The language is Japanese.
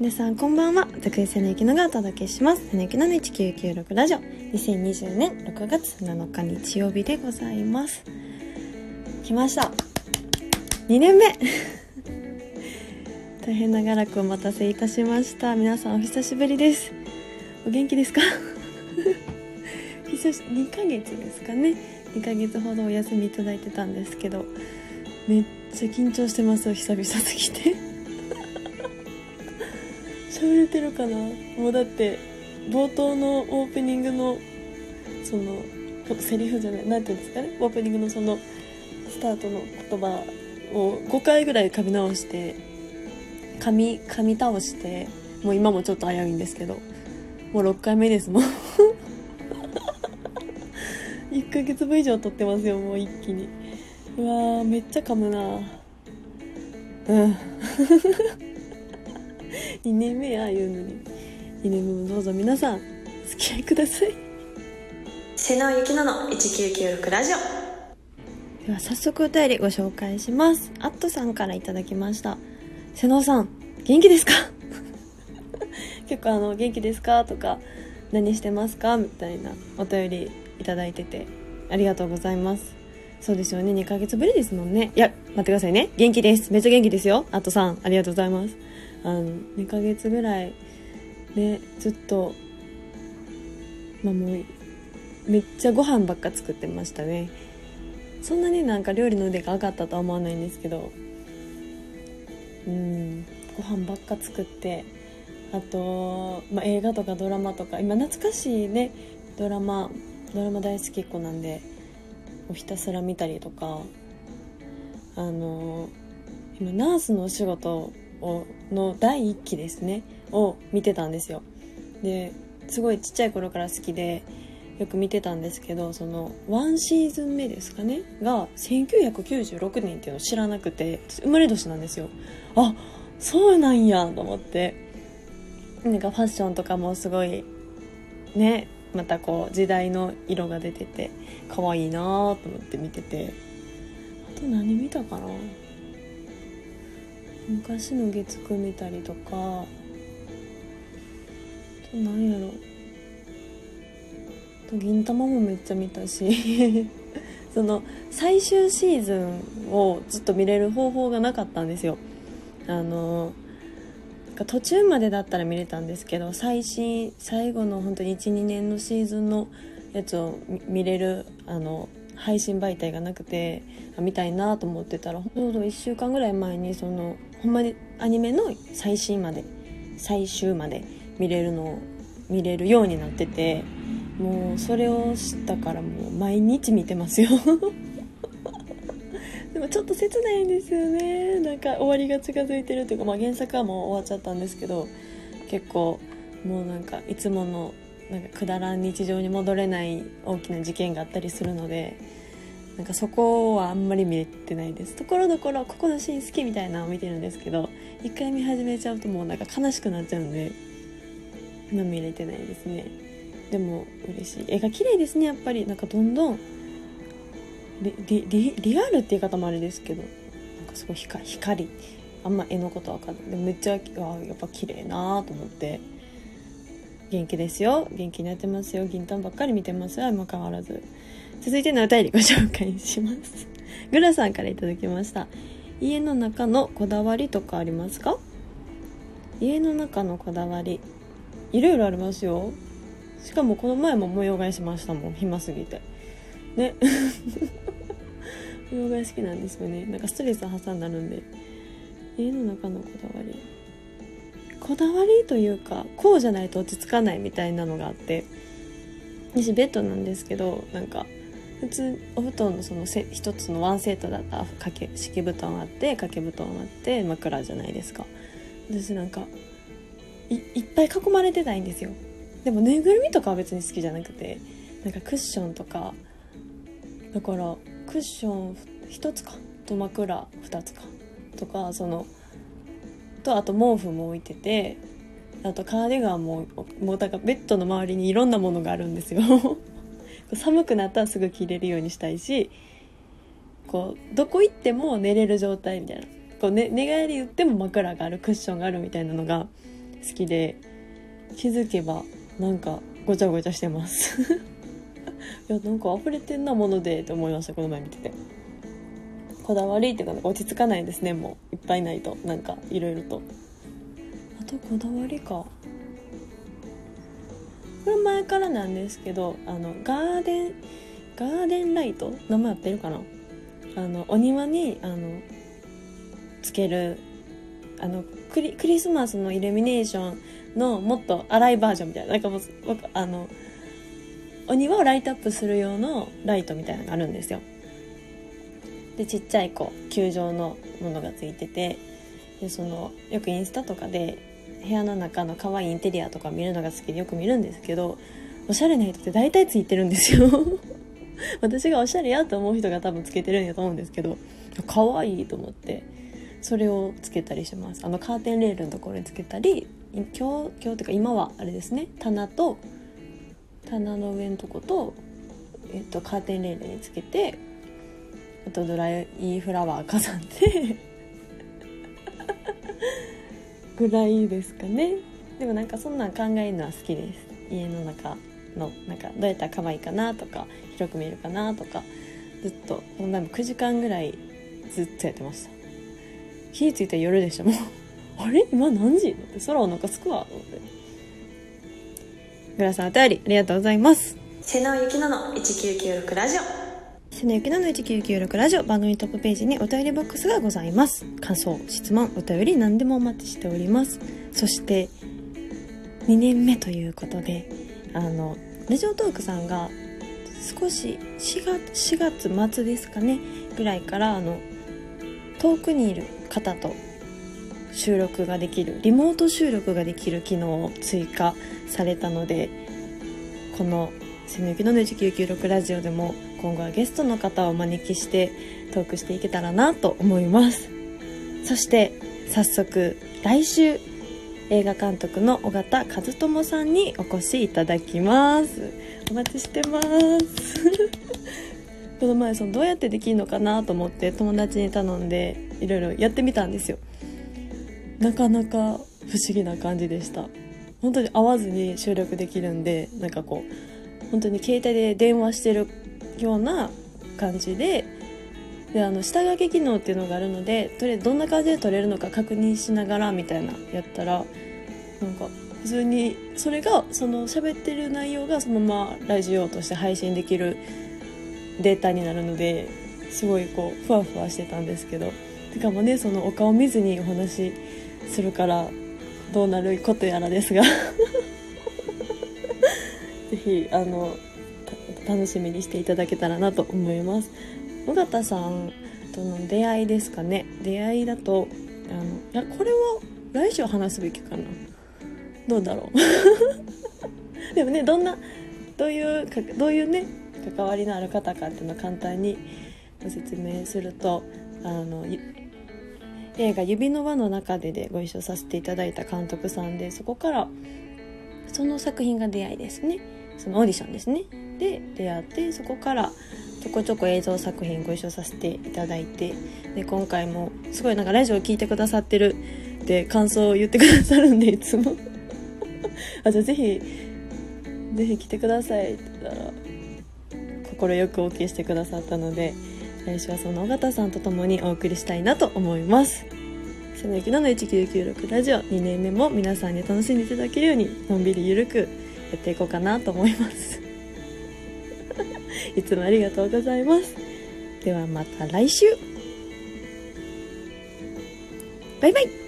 皆さんこんばんは。徳井瀬根ゆきのがお届けします。瀬根ゆきの1996ラジオ。2020年6月7日日曜日でございます。来ました。2年目。大変長らくお待たせいたしました。皆さんお久しぶりです。お元気ですか？久し2ヶ月ですかね。2ヶ月ほどお休みいただいてたんですけどめっちゃ緊張してます久々すぎて。喋れてるかな。もうだって冒頭のオープニングのそのセリフじゃない何て言うんですかね。オープニングのそのスタートの言葉を5回ぐらい噛み直して噛み噛み倒してもう今もちょっと危ういんですけどもう6回目ですもん。1ヶ月分以上撮ってますよもう一気に。うわーめっちゃ噛むなうん。2年目や言うのに。2年目もどうぞ皆さん付き合いください。瀬野ゆきのの1996ラジオ。では早速お便りご紹介します。アットさんからいただきました。瀬野さん元気ですか？結構あの元気ですか？とか何してますか？みたいなお便りいただいててありがとうございます。そうですよね。2ヶ月ぶりですもんね。いや待ってくださいね。元気です。めっちゃ元気ですよ。アットさんありがとうございますあの2ヶ月ぐらいねずっとまあもうめっちゃご飯ばっか作ってましたね。そんなになんか料理の腕が上がったとは思わないんですけど。うんご飯ばっか作ってあと、まあ、映画とかドラマとか今懐かしいねドラマドラマ大好きっ子なんでひたすら見たりとか。あの今ナースのお仕事をの第1期ですねを見てたんですよ。ですごいちっちゃい頃から好きでよく見てたんですけどその1シーズン目ですかねが1996年っていうのを知らなくて生まれ年なんですよ。あそうなんやと思って。なんかファッションとかもすごいねまたこう時代の色が出てて可愛いなと思って見てて。あと何見たかな？昔の月9見たりとかあと何やろ。と銀玉もめっちゃ見たし その最終シーズンをずっと見れる方法がなかったんですよ。あの途中までだったら見れたんですけど最新最後の本当に12年のシーズンのやつを見れるあの配信媒体がなくて見たいなと思ってたらちょうど1週間ぐらい前にそのほんまにアニメの最新まで最終まで見れるのを見れるようになっててもうそれを知ったからもう毎日見てますよ。でもちょっと切ないんですよね。なんか終わりが近づいてるというか、まあ、原作はもう終わっちゃったんですけど結構もうなんかいつものなんかくだらん日常に戻れない大きな事件があったりするのでなんかそこはあんまり見れてないです。ところどころここのシーン好きみたいなのを見てるんですけど一回見始めちゃうともうなんか悲しくなっちゃうんで今見れてないですね。でも嬉しい。絵が綺麗ですねやっぱり。なんかどんどんリリリアルって言い方もあれですけどなんかすごい光あんま絵のことわかんない。でめっちゃやっぱ綺麗なと思って。元気ですよ。元気になってますよ。銀杏ばっかり見てます相も変わらず。続いてのお便りご紹介します。グラさんから頂きました。家の中のこだわりとかありますか？家の中のこだわり。いろいろありますよ。しかもこの前も模様替えしましたもん。暇すぎて。ね。模様替え好きなんですよね。なんかストレス発散になるんで。家の中のこだわり。こだわりというかこうじゃないと落ち着かないみたいなのがあって私ベッドなんですけどなんか普通お布団のその一つのワンセットだったら掛け敷布団あって掛け布団あって枕じゃないですか。私なんかいいっぱい囲まれてたいんですよ。でもぬいぐるみとかは別に好きじゃなくてなんかクッションとかだからクッション1つか。と枕2つか。とかそのとあと毛布も置いててあとカーディガンももうだからベッドの周りにいろんなものがあるんですよ。寒くなったらすぐ着れるようにしたいしこうどこ行っても寝れる状態みたいな。こう、ね、寝返り打っても枕があるクッションがあるみたいなのが好きで気づけばなんかごちゃごちゃしてます。いやなんか溢れてんなものでって思いましたこの前見てて。こだわりっていうか落ち着かないですねもう。いっぱいないと。なんかいろいろと。あとこだわりか。これ前からなんですけどあのガーデンガーデンライト名前合ってるかな？あのお庭にあのつけるあのクリクリスマスのイルミネーションのもっと荒いバージョンみたいな。なんかもうあのお庭をライトアップする用のライトみたいなのがあるんですよ。でちっちゃいこう球状のものがついててでそのよくインスタとかで部屋の中の可愛いインテリアとか見るのが好きでよく見るんですけどおしゃれな人って大体ついてるんですよ。私がおしゃれやと思う人が多分つけてるんやと思うんですけど可愛いと思ってそれをつけたりします。あのカーテンレールのところにつけたり今日今日っていうか今はあれですね。棚と棚の上のとこと、えっと、カーテンレールにつけてあとドライフラワー飾って。ぐらいですかね。でもなんかそんなん考えるのは好きです。家の中のなんかどうやったら可愛いかなとか広く見えるかなとかずっと。もう9時間ぐらいずっとやってました。火ついた夜でした。もう。あれ？今何時？って。空お腹すくわ。と思って。グラさんお便りありがとうございます。瀬野ゆきのの1996ラジオ。瀬野ゆきのの1996ラジオ番組トップページにお便りボックスがございます。感想質問お便り何でもお待ちしております。そして2年目ということであのラジオトークさんが少し4月 ,4 月末ですかねぐらいからあの遠くにいる方と収録ができるリモート収録ができる機能を追加されたのでこの「せぬきの1996ラジオ」でも今後はゲストの方をお招きしてトークしていけたらなと思います。そして早速来週映画監督の尾形和智さんにお越しいただきます。お待ちしてます。この前そのどうやってできるのかなと思って友達に頼んでいろいろやってみたんですよ。なかなか不思議な感じでした。本当に会わずに収録できるんでなんかこう本当に携帯で電話してるような感じでであの下書き機能っていうのがあるのでとりあえずどんな感じで撮れるのか確認しながらみたいなやったらなんか普通にそれがその喋ってる内容がそのままラジオとして配信できるデータになるのですごいこうふわふわしてたんですけどてかもねそのお顔見ずにお話しするからどうなることやらですが。ぜひあの楽しみにしていただけたらなと思います。尾形さんとの出会いですかね。出会いだとあのいやこれは来週話すべきかな。どうだろう。でもねどんなどういうかどういうね関わりのある方かっていうのを簡単にご説明するとあの映画「指の輪の中で」でご一緒させていただいた監督さんでそこからその作品が出会いですね。そのオーディションですね。で出会ってそこからちょこちょこ映像作品ご一緒させていただいてで今回もすごいなんかラジオ聞いてくださってるって感想を言ってくださるんでいつも。あじゃあぜひぜひ来てくださいって言ったら快く OK してくださったので来週はその尾形さんと共にお送りしたいなと思います。そのゆきのの1996ラジオ2年目も皆さんに楽しんでいただけるようにのんびりゆるくやっていこうかなと思います。いつもありがとうございます。ではまた来週。バイバイ。